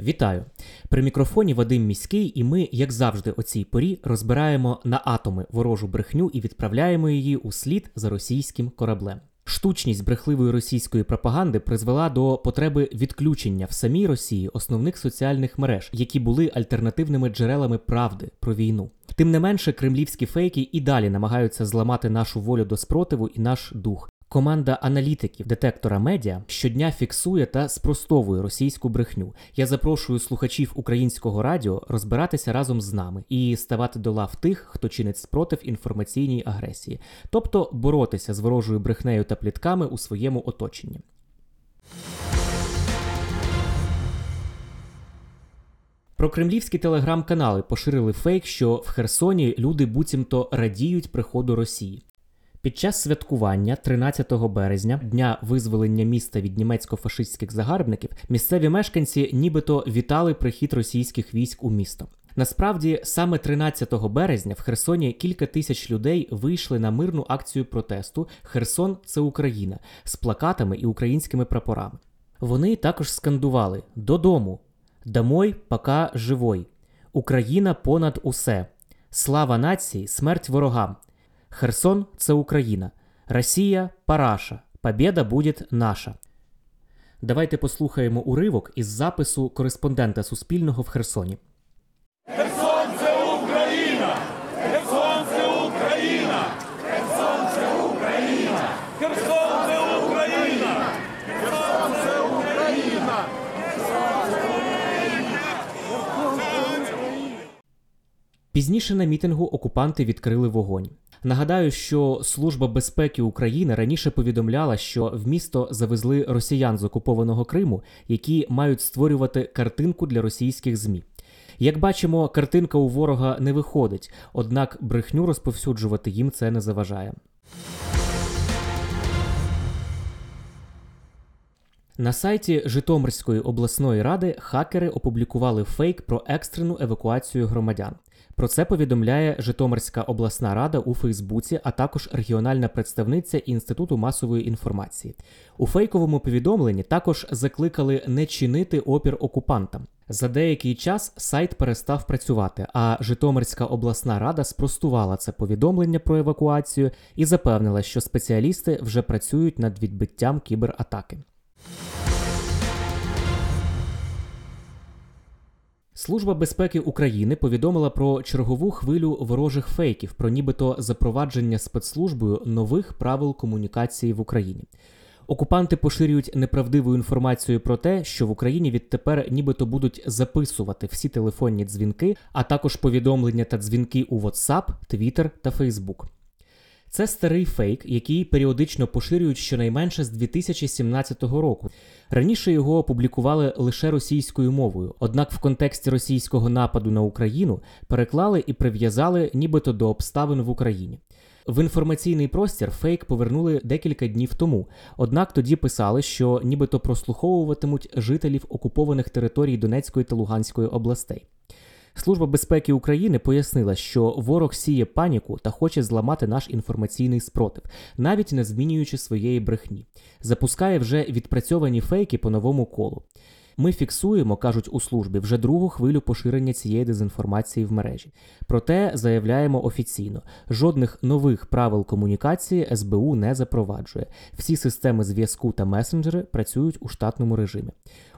Вітаю! При мікрофоні Вадим Міський, і ми, як завжди, о цій порі розбираємо на атоми ворожу брехню і відправляємо її у слід за російським кораблем. Штучність брехливої російської пропаганди призвела до потреби відключення в самій Росії основних соціальних мереж, які були альтернативними джерелами правди про війну. Тим не менше, кремлівські фейки і далі намагаються зламати нашу волю до спротиву і наш дух. Команда аналітиків детектора медіа щодня фіксує та спростовує російську брехню. Я запрошую слухачів українського радіо розбиратися разом з нами і ставати до лав тих, хто чинить спротив інформаційній агресії, тобто боротися з ворожою брехнею та плітками у своєму оточенні. Про кремлівські телеграм-канали поширили фейк, що в Херсоні люди буцімто радіють приходу Росії. Під час святкування 13 березня, дня визволення міста від німецько-фашистських загарбників, місцеві мешканці нібито вітали прихід російських військ у місто. Насправді, саме 13 березня в Херсоні кілька тисяч людей вийшли на мирну акцію протесту Херсон це Україна з плакатами і українськими прапорами. Вони також скандували додому, домой, пока живой, Україна понад усе, слава нації, смерть ворогам. Херсон це Україна. Росія параша. Побєда буде наша. Давайте послухаємо уривок із запису кореспондента Суспільного в Херсоні. Херсон це Україна! Херсон це Україна! Пізніше на мітингу окупанти відкрили вогонь. Нагадаю, що Служба безпеки України раніше повідомляла, що в місто завезли росіян з окупованого Криму, які мають створювати картинку для російських ЗМІ. Як бачимо, картинка у ворога не виходить, однак брехню розповсюджувати їм це не заважає. На сайті Житомирської обласної ради хакери опублікували фейк про екстрену евакуацію громадян. Про це повідомляє Житомирська обласна рада у Фейсбуці, а також регіональна представниця Інституту масової інформації. У фейковому повідомленні також закликали не чинити опір окупантам. За деякий час сайт перестав працювати, а Житомирська обласна рада спростувала це повідомлення про евакуацію і запевнила, що спеціалісти вже працюють над відбиттям кібератаки. Служба безпеки України повідомила про чергову хвилю ворожих фейків про нібито запровадження спецслужбою нових правил комунікації в Україні. Окупанти поширюють неправдиву інформацію про те, що в Україні відтепер нібито будуть записувати всі телефонні дзвінки, а також повідомлення та дзвінки у WhatsApp, Twitter та Facebook. Це старий фейк, який періодично поширюють щонайменше з 2017 року. Раніше його опублікували лише російською мовою, однак в контексті російського нападу на Україну переклали і прив'язали нібито до обставин в Україні. В інформаційний простір фейк повернули декілька днів тому, однак тоді писали, що нібито прослуховуватимуть жителів окупованих територій Донецької та Луганської областей. Служба безпеки України пояснила, що ворог сіє паніку та хоче зламати наш інформаційний спротив, навіть не змінюючи своєї брехні. Запускає вже відпрацьовані фейки по новому колу. Ми фіксуємо, кажуть у службі, вже другу хвилю поширення цієї дезінформації в мережі. Проте заявляємо офіційно: жодних нових правил комунікації СБУ не запроваджує. Всі системи зв'язку та месенджери працюють у штатному режимі.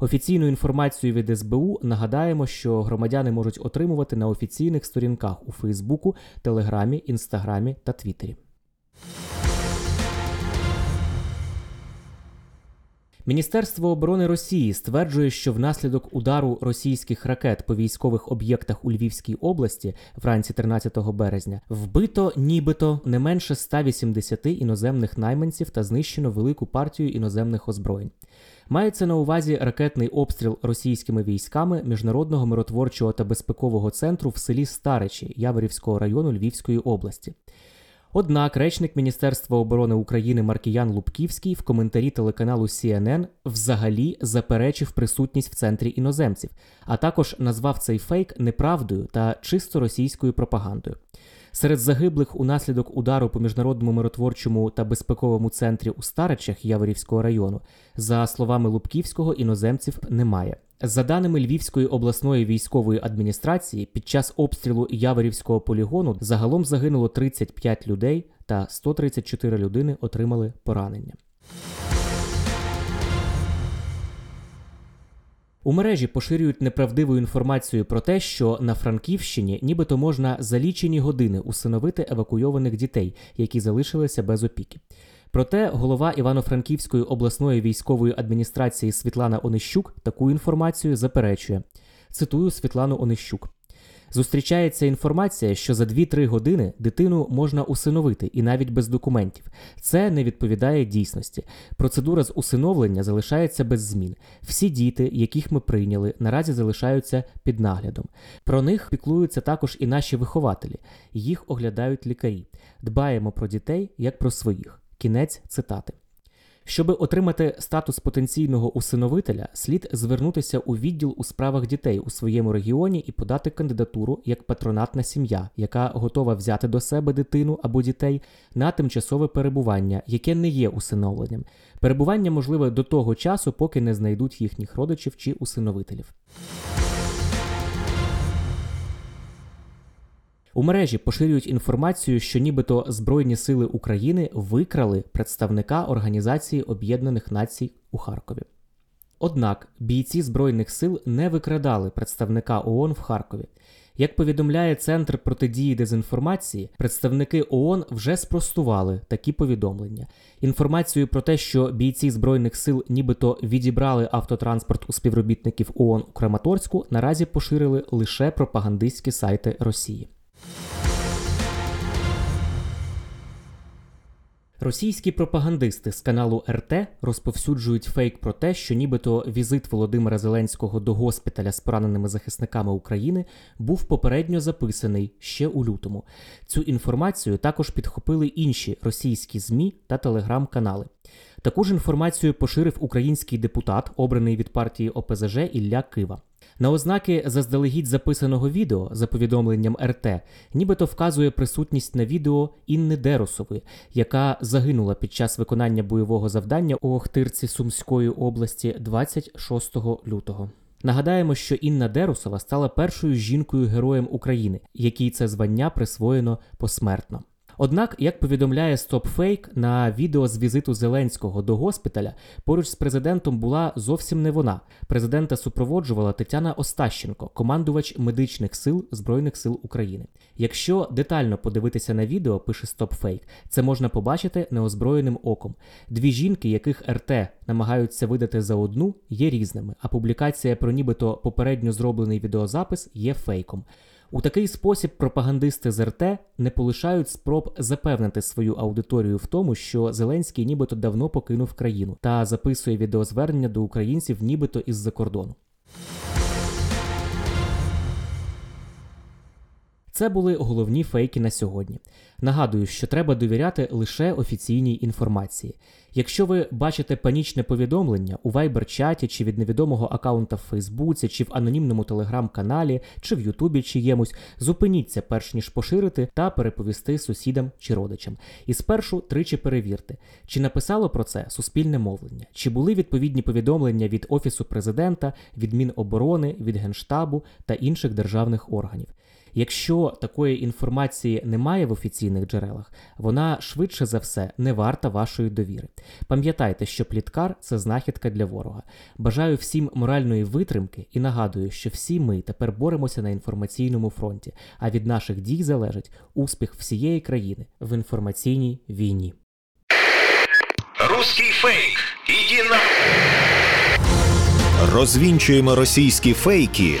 Офіційну інформацію від СБУ нагадаємо, що громадяни можуть отримувати на офіційних сторінках у Фейсбуку, Телеграмі, Інстаграмі та Твіттері. Міністерство оборони Росії стверджує, що внаслідок удару російських ракет по військових об'єктах у Львівській області вранці 13 березня вбито нібито не менше 180 іноземних найманців та знищено велику партію іноземних озброєнь. Мається на увазі ракетний обстріл російськими військами міжнародного миротворчого та безпекового центру в селі Старичі Яворівського району Львівської області. Однак речник Міністерства оборони України Маркіян Лубківський в коментарі телеканалу CNN взагалі заперечив присутність в центрі іноземців, а також назвав цей фейк неправдою та чисто російською пропагандою. Серед загиблих унаслідок удару по міжнародному миротворчому та безпековому центрі у Старичах Яворівського району, за словами Лубківського, іноземців немає. За даними Львівської обласної військової адміністрації, під час обстрілу Яворівського полігону загалом загинуло 35 людей та 134 людини отримали поранення. У мережі поширюють неправдиву інформацію про те, що на Франківщині нібито можна за лічені години усиновити евакуйованих дітей, які залишилися без опіки. Проте голова Івано-Франківської обласної військової адміністрації Світлана Онищук таку інформацію заперечує. Цитую Світлану Онищук. Зустрічається інформація, що за 2-3 години дитину можна усиновити і навіть без документів. Це не відповідає дійсності. Процедура з усиновлення залишається без змін. Всі діти, яких ми прийняли, наразі залишаються під наглядом. Про них піклуються також і наші вихователі. Їх оглядають лікарі. Дбаємо про дітей як про своїх. Кінець цитати. Щоби отримати статус потенційного усиновителя, слід звернутися у відділ у справах дітей у своєму регіоні і подати кандидатуру як патронатна сім'я, яка готова взяти до себе дитину або дітей на тимчасове перебування, яке не є усиновленням. Перебування можливе до того часу, поки не знайдуть їхніх родичів чи усиновителів. У мережі поширюють інформацію, що нібито Збройні сили України викрали представника Організації Об'єднаних Націй у Харкові. Однак бійці Збройних сил не викрадали представника ООН в Харкові. Як повідомляє Центр протидії дезінформації, представники ООН вже спростували такі повідомлення. Інформацію про те, що бійці збройних сил нібито відібрали автотранспорт у співробітників ООН у Краматорську, наразі поширили лише пропагандистські сайти Росії. Російські пропагандисти з каналу РТ розповсюджують фейк про те, що нібито візит Володимира Зеленського до госпіталя з пораненими захисниками України був попередньо записаний ще у лютому. Цю інформацію також підхопили інші російські ЗМІ та телеграм-канали. Таку ж інформацію поширив український депутат, обраний від партії ОПЗЖ Ілля Кива. На ознаки заздалегідь записаного відео за повідомленням РТ, нібито вказує присутність на відео Інни Деросової, яка загинула під час виконання бойового завдання у Охтирці Сумської області 26 лютого. Нагадаємо, що Інна Дерусова стала першою жінкою героєм України, якій це звання присвоєно посмертно. Однак, як повідомляє StopFake, на відео з візиту Зеленського до госпіталя поруч з президентом була зовсім не вона. Президента супроводжувала Тетяна Остащенко, командувач медичних сил Збройних сил України. Якщо детально подивитися на відео, пише StopFake, це можна побачити неозброєним оком. Дві жінки, яких РТ намагаються видати за одну, є різними, а публікація про нібито попередньо зроблений відеозапис є фейком. У такий спосіб пропагандисти з РТ не полишають спроб запевнити свою аудиторію в тому, що Зеленський нібито давно покинув країну та записує відеозвернення до українців, нібито із-за кордону. Це були головні фейки на сьогодні. Нагадую, що треба довіряти лише офіційній інформації. Якщо ви бачите панічне повідомлення у Viber-чаті чи від невідомого аккаунта в Фейсбуці, чи в анонімному телеграм-каналі, чи в Ютубі чиємусь, зупиніться перш ніж поширити та переповісти сусідам чи родичам. І спершу тричі перевірте, чи написало про це суспільне мовлення, чи були відповідні повідомлення від Офісу президента, від Міноборони, від Генштабу та інших державних органів. Якщо такої інформації немає в офіційних джерелах, вона швидше за все не варта вашої довіри. Пам'ятайте, що пліткар це знахідка для ворога. Бажаю всім моральної витримки і нагадую, що всі ми тепер боремося на інформаційному фронті, а від наших дій залежить успіх всієї країни в інформаційній війні. Русский фейк. Иди на... Розвінчуємо російські фейки,